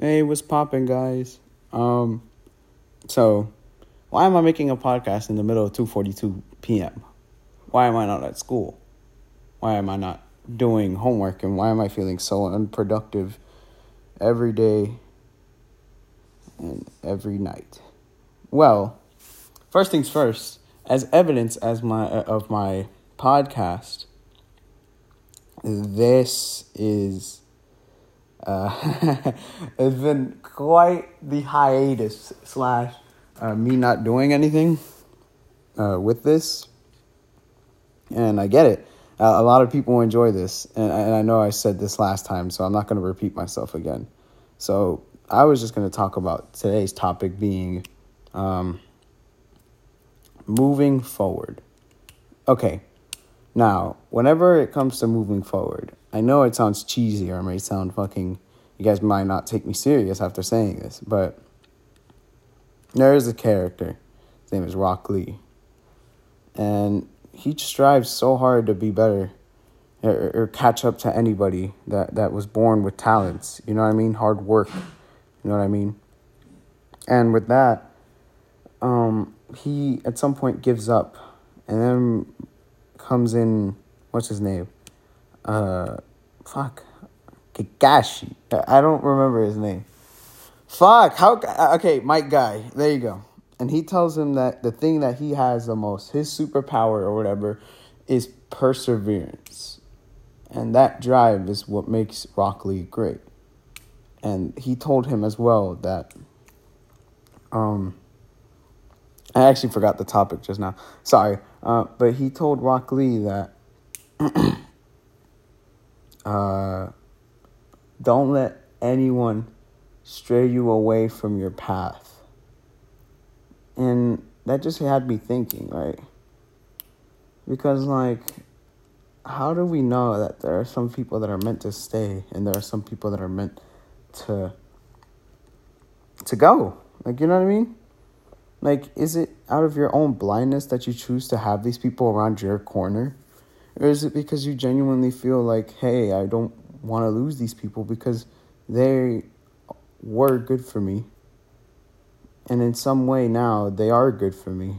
Hey, what's popping, guys? Um, so why am I making a podcast in the middle of two forty two p.m.? Why am I not at school? Why am I not doing homework? And why am I feeling so unproductive every day and every night? Well, first things first. As evidence as my of my podcast, this is uh, it's been quite the hiatus slash uh, me not doing anything uh, with this, and I get it. A lot of people enjoy this, and, and I know I said this last time, so I'm not going to repeat myself again. So I was just going to talk about today's topic being um, moving forward. Okay, now whenever it comes to moving forward, I know it sounds cheesy or it may sound fucking. You guys might not take me serious after saying this, but there is a character. His name is Rock Lee. And he strives so hard to be better or, or, catch up to anybody that, that was born with talents. You know what I mean? Hard work. You know what I mean? And with that, um, he at some point gives up and then comes in, what's his name? Uh, fuck, Kakashi. I don't remember his name. Fuck, how, okay, Might Guy, there you go. And he tells him that the thing that he has the most, his superpower or whatever, is perseverance. And that drive is what makes Rock Lee great. And he told him as well that, um, I actually forgot the topic just now. Sorry. Uh, but he told Rock Lee that uh, don't let anyone stray you away from your path. And that just had me thinking, right? Because, like, how do we know that there are some people that are meant to stay and there are some people that are meant to to go? Like, you know what I mean? Like, is it out of your own blindness that you choose to have these people around your corner? Or is it because you genuinely feel like, hey, I don't want to lose these people because they were good for me. And in some way now, they are good for me.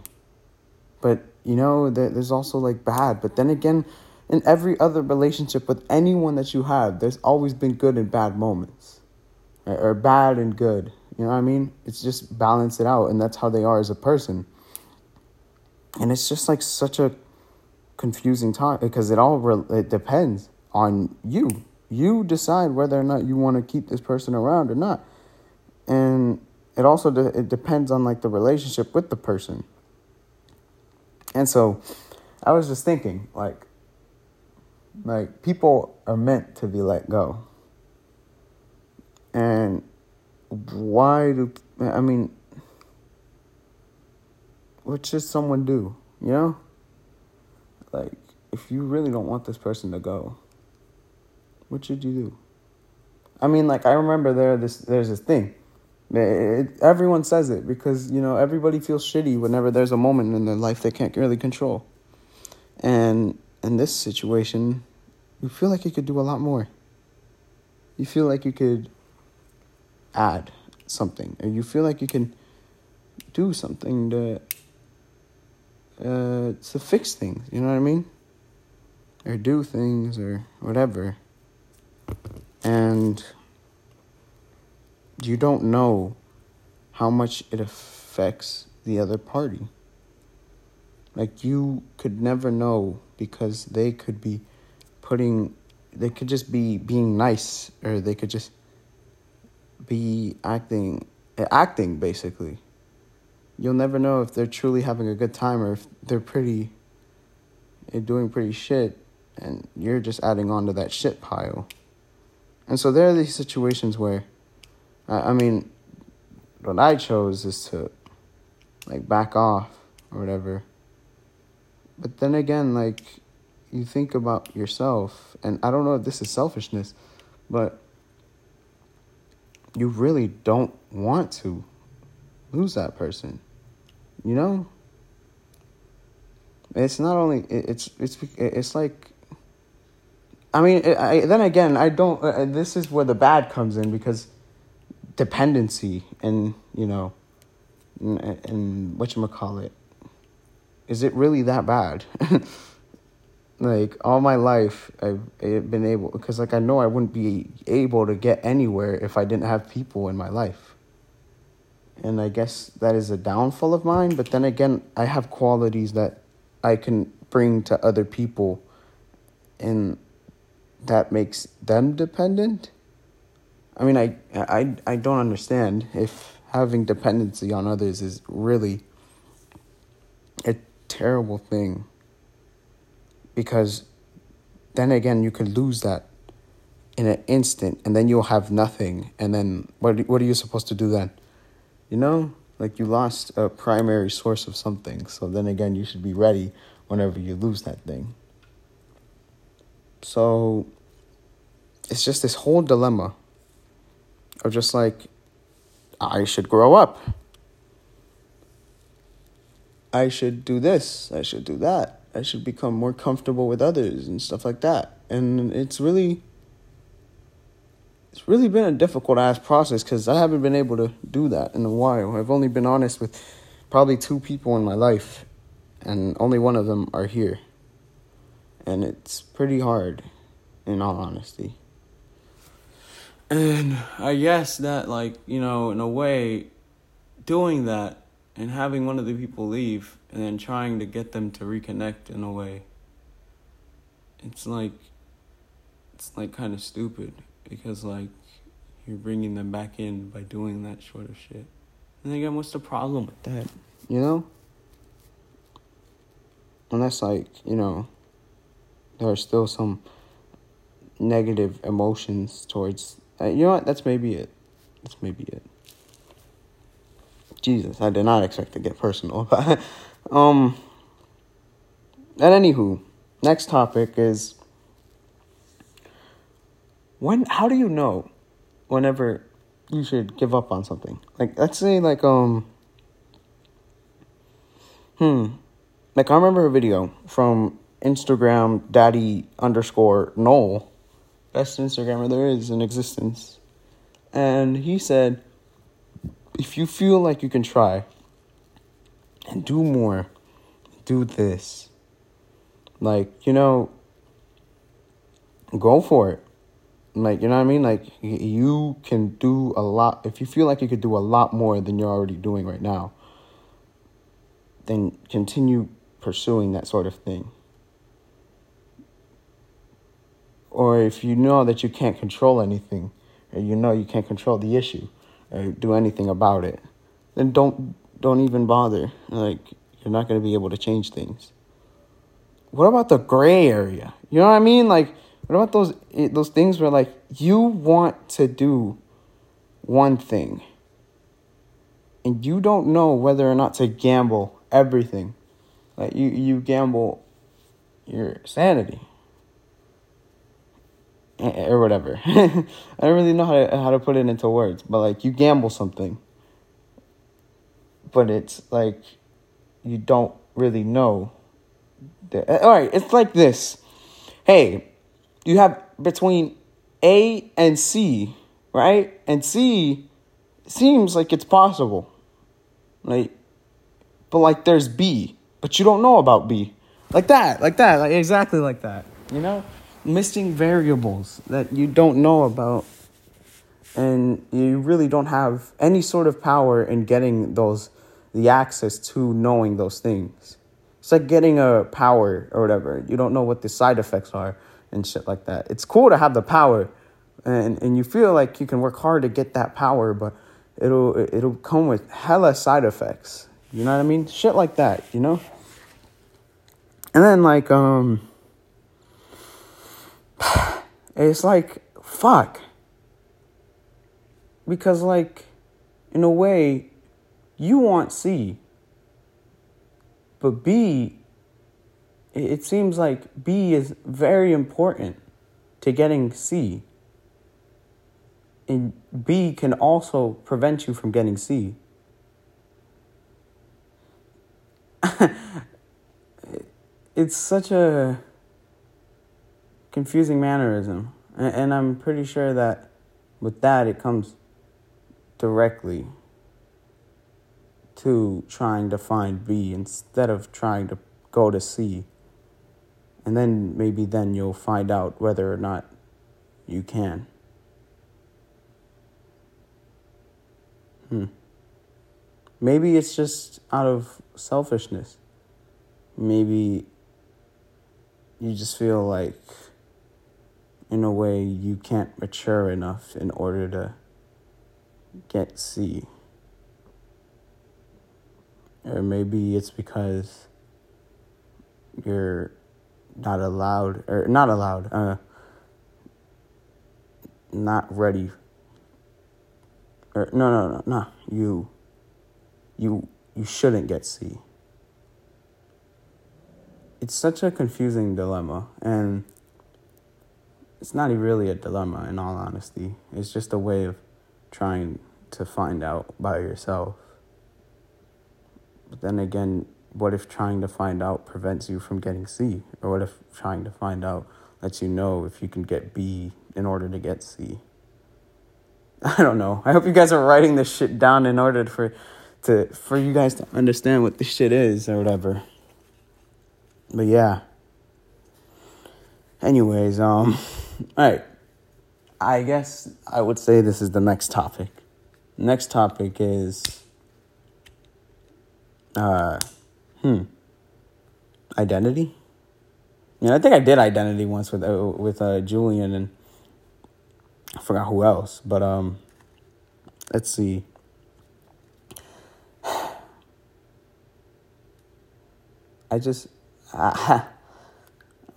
But, you know, there's also like bad. But then again, in every other relationship with anyone that you have, there's always been good and bad moments. Or bad and good. You know what I mean? It's just balance it out. And that's how they are as a person. And it's just like such a confusing time because it all re- it depends on you. You decide whether or not you want to keep this person around or not, and it also de- it depends on like the relationship with the person. And so, I was just thinking like, like people are meant to be let go. And why do I mean? What should someone do? You know like, if you really don't want this person to go, what should you do? I mean, like, I remember there this there's this thing. It, it, everyone says it because you know everybody feels shitty whenever there's a moment in their life they can't really control. And in this situation, you feel like you could do a lot more. You feel like you could add something, or you feel like you can do something to uh, to fix things. You know what I mean? Or do things or whatever. And you don't know how much it affects the other party. Like you could never know because they could be putting they could just be being nice or they could just be acting acting basically you'll never know if they're truly having a good time or if they're pretty doing pretty shit and you're just adding on to that shit pile. And so there are these situations where I mean what I chose is to like back off or whatever. But then again, like you think about yourself, and I don't know if this is selfishness, but you really don't want to lose that person. You know, it's not only it's it's it's like. I mean, I, then again, I don't. Uh, this is where the bad comes in because dependency and you know and, and what you call it is it really that bad like all my life I've, I've been able because like i know i wouldn't be able to get anywhere if i didn't have people in my life and i guess that is a downfall of mine but then again i have qualities that i can bring to other people and that makes them dependent. I mean i i, I don't understand if having dependency on others is really a terrible thing because then again you could lose that in an instant and then you'll have nothing and then what what are you supposed to do then you know? Like you lost a primary source of something so then again you should be ready whenever you lose that thing. So it's just this whole dilemma of just like I should grow up. I should do this. I should do that. I should become more comfortable with others and stuff like that. And it's really it's really been a difficult ass process because I haven't been able to do that in a while. I've only been honest with probably two people in my life, and only one of them are here. And it's pretty hard, in all honesty. And I guess that, like, you know, in a way, doing that and having one of the people leave and then trying to get them to reconnect in a way it's like it's like kind of stupid because like you're bringing them back in by doing that sort of shit. And again what's the problem with that? You know? Unless like you know there are still some negative emotions towards uh, you know what? That's maybe it. That's maybe it. Jesus, I did not expect to get personal. um, and anywho, next topic is when. How do you know whenever you should give up on something? Like, let's say, like, um, hmm, like I remember a video from Instagram Daddy underscore Noel, best Instagrammer there is in existence, and he said if you feel like you can try and do more, do this. Like, you know, go for it. Like, you know what I mean? Like, you can do a lot. If you feel like you could do a lot more than you're already doing right now, then continue pursuing that sort of thing. Or if you know that you can't control anything, or you know you can't control the issue, or do anything about it, then don't don't even bother. Like you're not going to be able to change things. What about the gray area? You know what I mean? Like what about those eh, those things where like you want to do one thing and you don't know whether or not to gamble everything. Like you you gamble your sanity or whatever. I don't really know how to how to put it into words, but like you gamble something, but it's like you don't really know. That, all right, it's like this. Hey, you have between A and C, right? And C seems like it's possible, like, but like there's B, but you don't know about B, like that, like that, like exactly like that, you know? Missing variables that you don't know about and you really don't have any sort of power in getting those the access to knowing those things. It's like getting a power or whatever. You don't know what the side effects are and shit like that it's cool to have the power and and you feel like you can work hard to get that power but it'll it'll come with hella side effects you know what i mean shit like that you know and then like um it's like, fuck. Because, like, in a way, you want C. But B, it seems like B is very important to getting C. And B can also prevent you from getting C. it's such a confusing mannerism. And, I'm pretty sure that with that, it comes directly to trying to find B instead of trying to go to C. And then maybe then you'll find out whether or not you can. Hmm. Maybe it's just out of selfishness. Maybe you just feel like, in a way, you can't mature enough in order to get C. Or maybe it's because you're not allowed, or not allowed, uh, not ready. Or no, no, no, no. You you you shouldn't get C. It's such a confusing dilemma and it's not really a dilemma in all honesty. It's just a way of trying to find out by yourself. But then again, what if trying to find out prevents you from getting C? Or what if trying to find out lets you know if you can get B in order to get C? I don't know. I hope you guys are writing this shit down in order for to for you guys to understand what this shit is or whatever. But yeah. Anyways, um all right. I guess I would say this is the next topic. Next topic is uh hmm identity. Yeah, I think I did identity once with uh, with uh, Julian and I forgot who else, but um let's see. I just,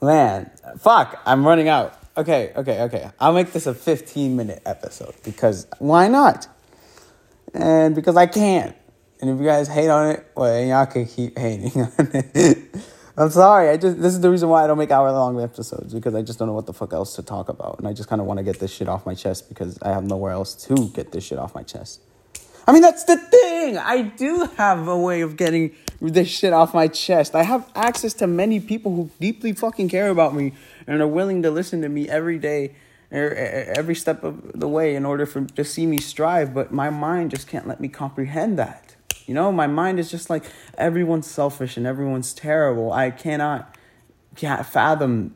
man, fuck, I'm running out. Okay, okay, okay. I'll make this a 15 minute episode because why not? And because I can. And if you guys hate on it, well, y'all can keep hating on it. I'm sorry. I just this is the reason why I don't make hour long episodes because I just don't know what the fuck else to talk about, and I just kind of want to get this shit off my chest because I have nowhere else to get this shit off my chest. I mean, that's the thing. I do have a way of getting this shit off my chest. I have access to many people who deeply fucking care about me and are willing to listen to me every day, er, every step of the way in order for to see me strive. But my mind just can't let me comprehend that. You know, my mind is just like everyone's selfish and everyone's terrible. I cannot can't fathom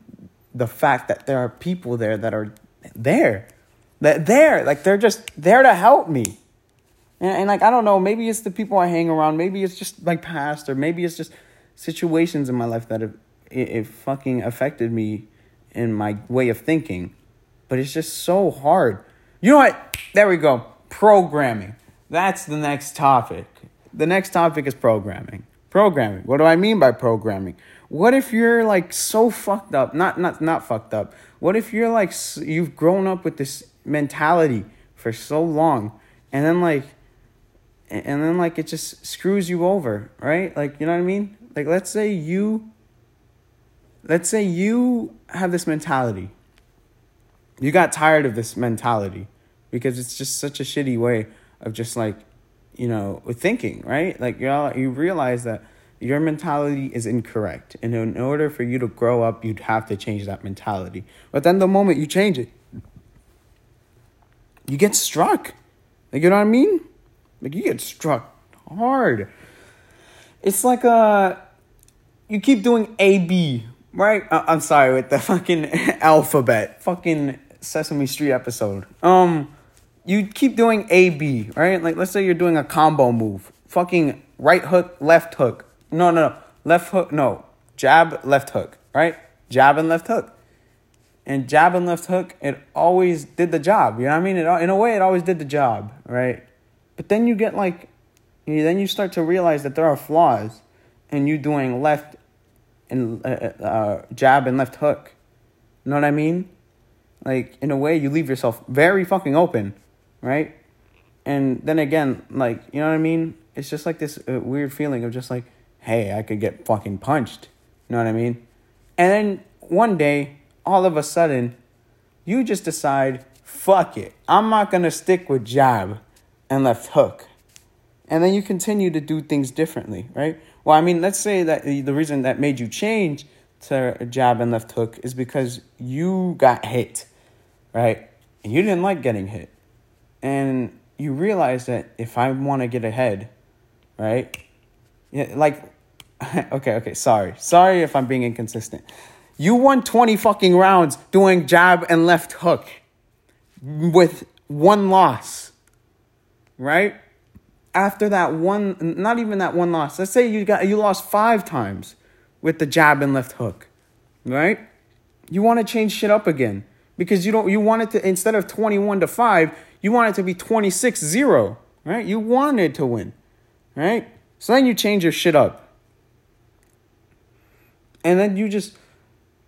the fact that there are people there that are there, that there, like they're just there to help me. And, and like, I don't know, maybe it's the people I hang around. Maybe it's just my past, or maybe it's just situations in my life that have it, it fucking affected me in my way of thinking. But it's just so hard. You know what? There we go. Programming. That's the next topic. The next topic is programming. Programming. What do I mean by programming? What if you're like so fucked up? Not not not fucked up. What if you're like you've grown up with this mentality for so long and then like and then like it just screws you over, right? Like, you know what I mean? Like let's say you let's say you have this mentality. You got tired of this mentality because it's just such a shitty way of just like, you know, thinking, right? Like you all you realize that your mentality is incorrect. And in order for you to grow up, you'd have to change that mentality. But then the moment you change it, you get struck. Like, you know what I mean? Like you get struck hard. It's like a uh, you keep doing A B, right? Uh, I'm sorry with the fucking alphabet, fucking Sesame Street episode. Um, you keep doing A B, right? Like let's say you're doing a combo move, fucking right hook, left hook. No, no, no, left hook, no, jab, left hook, right? Jab and left hook. And jab and left hook, it always did the job. You know what I mean? It, in a way, it always did the job, right? But then you get like, then you start to realize that there are flaws in you doing left and uh, uh, uh, jab and left hook. You know what I mean? Like in a way, you leave yourself very fucking open, right? And then again, like you know what I mean? It's just like this uh, weird feeling of just like, hey, I could get fucking punched. You know what I mean? And then one day, all of a sudden, you just decide, fuck it, I'm not gonna stick with jab and left hook. And then you continue to do things differently, right? Well, I mean, let's say that the reason that made you change to jab and left hook is because you got hit, right? And you didn't like getting hit. And you realize that if I want to get ahead, right? Yeah, like, okay, okay, sorry. Sorry if I'm being inconsistent. You won 20 fucking rounds doing jab and left hook with one loss, right? After that one, not even that one loss. Let's say you got you lost five times with the jab and left hook, right? You want to change shit up again because you don't you want it to instead of 21 to 5, you want it to be 26-0, right? You wanted to win, right? So then you change your shit up. And then you just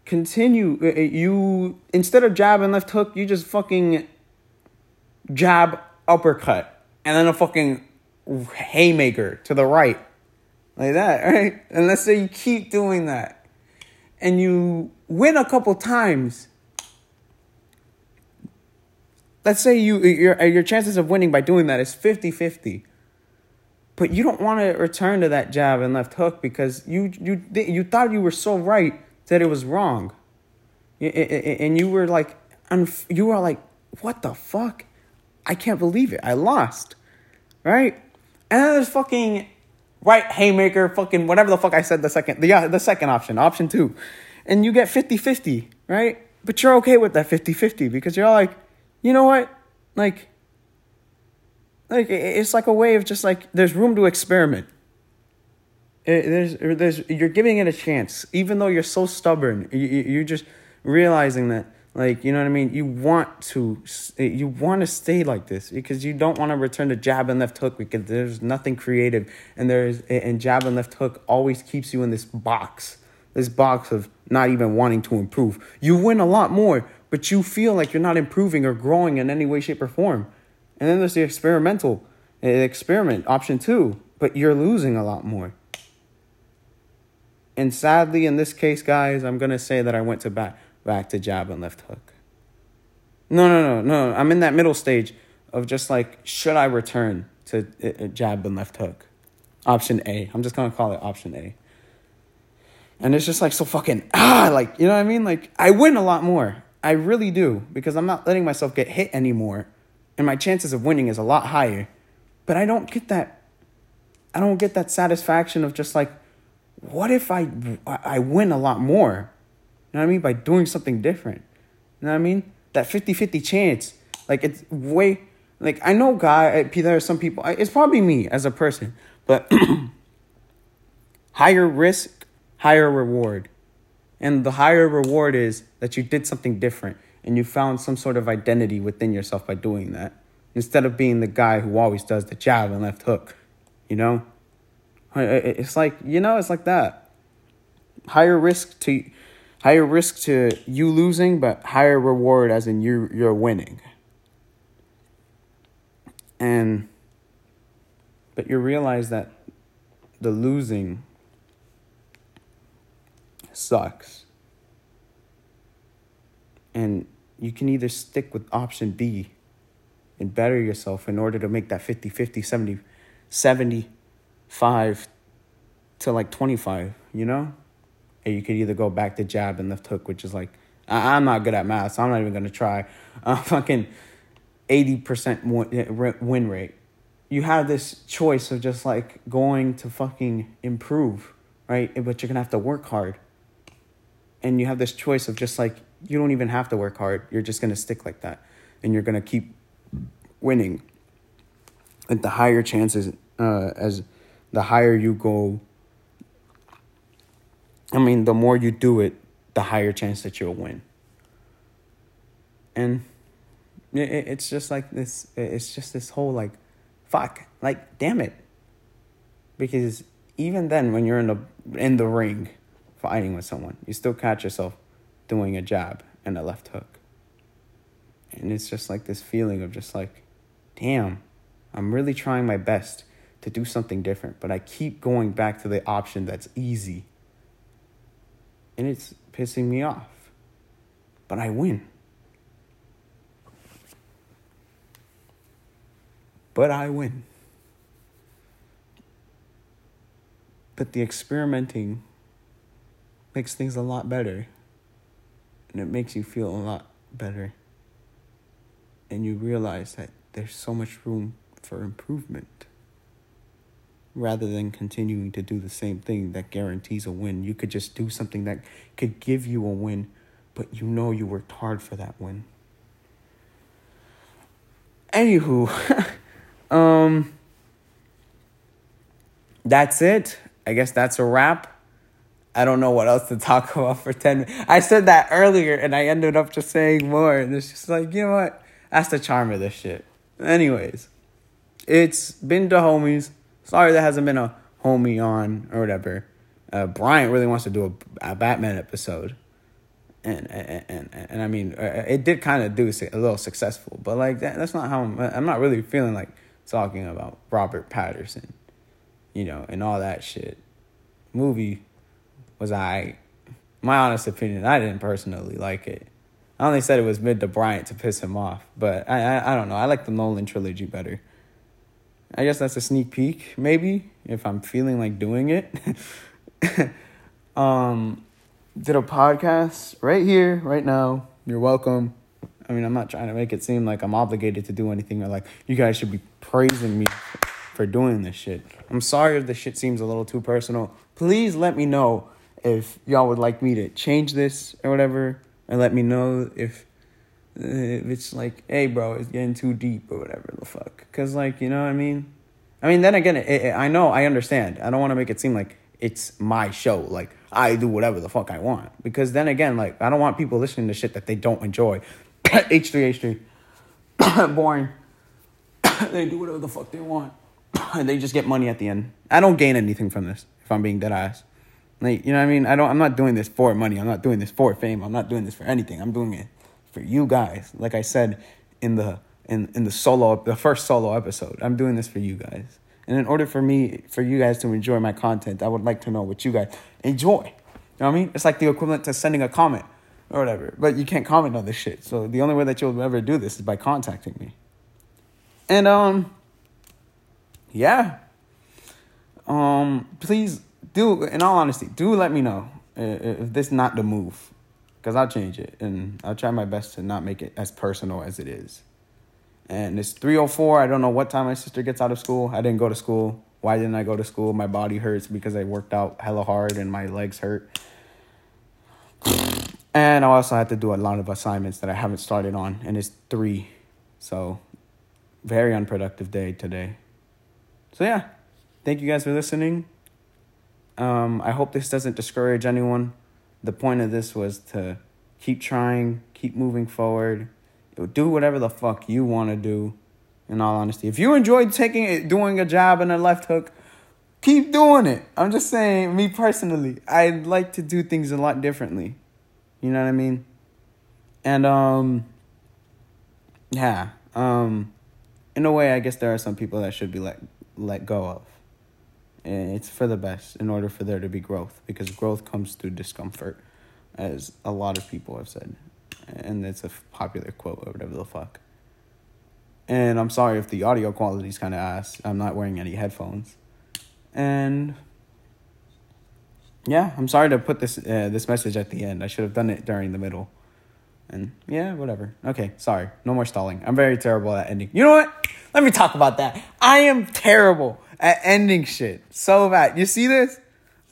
continue uh, uh, you instead of jab and left hook, you just fucking jab uppercut and then a fucking haymaker to the right. Like that, right? And let's say you keep doing that and you win a couple times. Let's say you your your chances of winning by doing that is 50-50. But you don't want to return to that jab and left hook because you you you thought you were so right that it was wrong. And you were like you were like what the fuck? I can't believe it. I lost. Right? And then there's fucking right haymaker, fucking whatever the fuck I said the second, the, yeah, the second option, option two. And you get 50 50, right? But you're okay with that 50 50 because you're like, you know what? Like, like it's like a way of just like, there's room to experiment. It, there's, er, there's, you're giving it a chance, even though you're so stubborn. You, you're just realizing that like, you know what I mean? You want to eh, you want to stay like this because you don't want to return to jab and left hook because there's nothing creative and there's and jab and left hook always keeps you in this box. This box of not even wanting to improve. You win a lot more, but you feel like you're not improving or growing in any way shape or form. And then there's the experimental experiment option 2, but you're losing a lot more. And sadly in this case, guys, I'm to say that I went to bat back to jab and left hook. No, no, no, no. I'm in that middle stage of just like, should I return to uh, jab and left hook? Option A. I'm just gonna call it option A. And it's just like so fucking ah, like you know what I mean? Like I win a lot more. I really do because I'm not letting myself get hit anymore, and my chances of winning is a lot higher. But I don't get that. I don't get that satisfaction of just like, what if I I win a lot more? You know what I mean? By doing something different. You know what I mean? That 50 50 chance. Like, it's way. Like, I know, guy, there are some people, it's probably me as a person, but higher risk, higher reward. And the higher reward is that you did something different and you found some sort of identity within yourself by doing that. Instead of being the guy who always does the jab and left hook, you know? It's like, you know, it's like that. Higher risk to higher risk to you losing, but higher reward as in you you're winning. And but you realize that the losing sucks. And you can either stick with option B and better yourself in order to make that 50 50 70 75 to like 25, you know? and you could either go back to jab and left hook, which is like I, am not good at math, so I'm not even gonna try. Uh, fucking eighty percent win rate. You have this choice of just like going to fucking improve, right? But you're gonna have to work hard. And you have this choice of just like you don't even have to work hard. You're just gonna stick like that, and you're gonna keep winning. And the higher chances, uh, as the higher you go I mean, the more you do it, the higher chance that you'll win. And it's just like this, it's just this whole like, fuck, like, damn it. Because even then, when you're in the, in the ring fighting with someone, you still catch yourself doing a jab and a left hook. And it's just like this feeling of just like, damn, I'm really trying my best to do something different, but I keep going back to the option that's easy and it's pissing me off. But I win. But I win. But the experimenting makes things a lot better. And it makes you feel a lot better. And you realize that there's so much room for improvement rather than continuing to do the same thing that guarantees a win. You could just do something that could give you a win, but you know you worked hard for that win. Anywho, um, that's it. I guess that's a wrap. I don't know what else to talk about for 10 minutes. I said that earlier and I ended up just saying more. And it's just like, you know what? That's the charm of this shit. Anyways, it's been to homies. Sorry there hasn't been a homie on or whatever. Uh, Bryant really wants to do a, a Batman episode. And, and, and, and I mean, uh, it did kind of do a little successful, but like that, that's not how I'm, I'm not really feeling like talking about Robert Pattinson, you know, and all that shit. Movie was I, my honest opinion, I didn't personally like it. I only said it was mid to Bryant to piss him off, but I, I, I don't know. I like the Nolan trilogy better. I guess that's a sneak peek, maybe if I'm feeling like doing it. um, did a podcast right here, right now. You're welcome. I mean, I'm not trying to make it seem like I'm obligated to do anything or like you guys should be praising me for doing this shit. I'm sorry if the shit seems a little too personal. Please let me know if y'all would like me to change this or whatever, and let me know if if it's like, hey, bro, it's getting too deep or whatever the fuck. Cause like, you know what I mean? I mean, then again, it, it, I know, I understand. I don't want to make it seem like it's my show. Like I do whatever the fuck I want. Because then again, like I don't want people listening to shit that they don't enjoy. H three H three, boring. they do whatever the fuck they want. And they just get money at the end. I don't gain anything from this. If I'm being dead ass. Like, you know what I mean? I don't I'm not doing this for money. I'm not doing this for fame. I'm not doing this for anything. I'm doing it for you guys. Like I said in the in, in the solo the first solo episode. I'm doing this for you guys. And in order for me for you guys to enjoy my content, I would like to know what you guys enjoy. You know what I mean? It's like the equivalent to sending a comment or whatever. But you can't comment on this shit. So the only way that you'll ever do this is by contacting me. And um yeah. Um please do, in all honesty, do let me know if this not the move, because I'll change it and I'll try my best to not make it as personal as it is. And it's three o oh four. I don't know what time my sister gets out of school. I didn't go to school. Why didn't I go to school? My body hurts because I worked out hella hard and my legs hurt. And I also had to do a lot of assignments that I haven't started on, and it's three. So, very unproductive day today. So, yeah, thank you guys for listening. Um, I hope this doesn't discourage anyone. The point of this was to keep trying, keep moving forward, do whatever the fuck you want to do. In all honesty, if you enjoyed taking it, doing a job in a left hook, keep doing it. I'm just saying, me personally, I'd like to do things a lot differently. You know what I mean? And um, yeah, um, in a way, I guess there are some people that should be let let go of. It's for the best in order for there to be growth because growth comes through discomfort, as a lot of people have said. And it's a popular quote or whatever the fuck. And I'm sorry if the audio quality is kind of ass. I'm not wearing any headphones. And yeah, I'm sorry to put this uh, this message at the end. I should have done it during the middle. And yeah, whatever. Okay, sorry. No more stalling. I'm very terrible at ending. You know what? Let me talk about that. I am terrible at ending shit. So bad. You see this?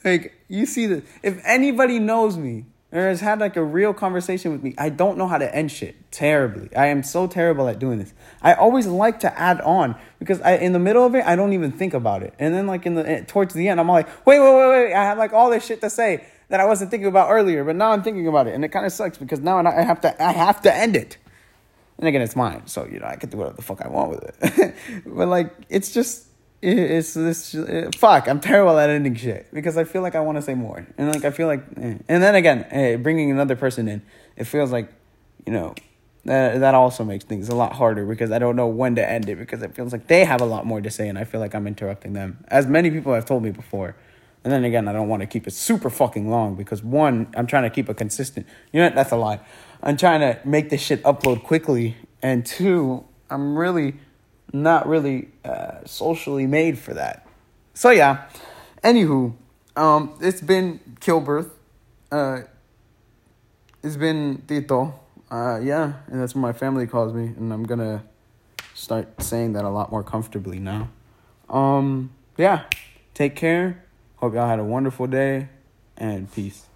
Like, you see this. If anybody knows me or has had like a real conversation with me, I don't know how to end shit terribly. I am so terrible at doing this. I always like to add on because I in the middle of it, I don't even think about it. And then like in the eh, towards the end, I'm like, wait, wait, wait, wait. I have like all this shit to say that I wasn't thinking about earlier, but now I'm thinking about it, and it kind of sucks because now I have to I have to end it. And again, it's mine, so you know I can do whatever the fuck I want with it. but like, it's just it's this fuck. I'm terrible at ending shit because I feel like I want to say more, and like I feel like, eh. and then again, hey, bringing another person in, it feels like, you know, that that also makes things a lot harder because I don't know when to end it because it feels like they have a lot more to say, and I feel like I'm interrupting them, as many people have told me before. And then again, I don't want to keep it super fucking long because one, I'm trying to keep a consistent. You know, that's a lie. I'm trying to make this shit upload quickly, and two, I'm really not really uh, socially made for that. So yeah. Anywho, um, it's been Kilbirth. Uh, it's been Tito. Uh, yeah, and that's what my family calls me, and I'm gonna start saying that a lot more comfortably now. Um, yeah. Take care. Hope y'all had a wonderful day and peace.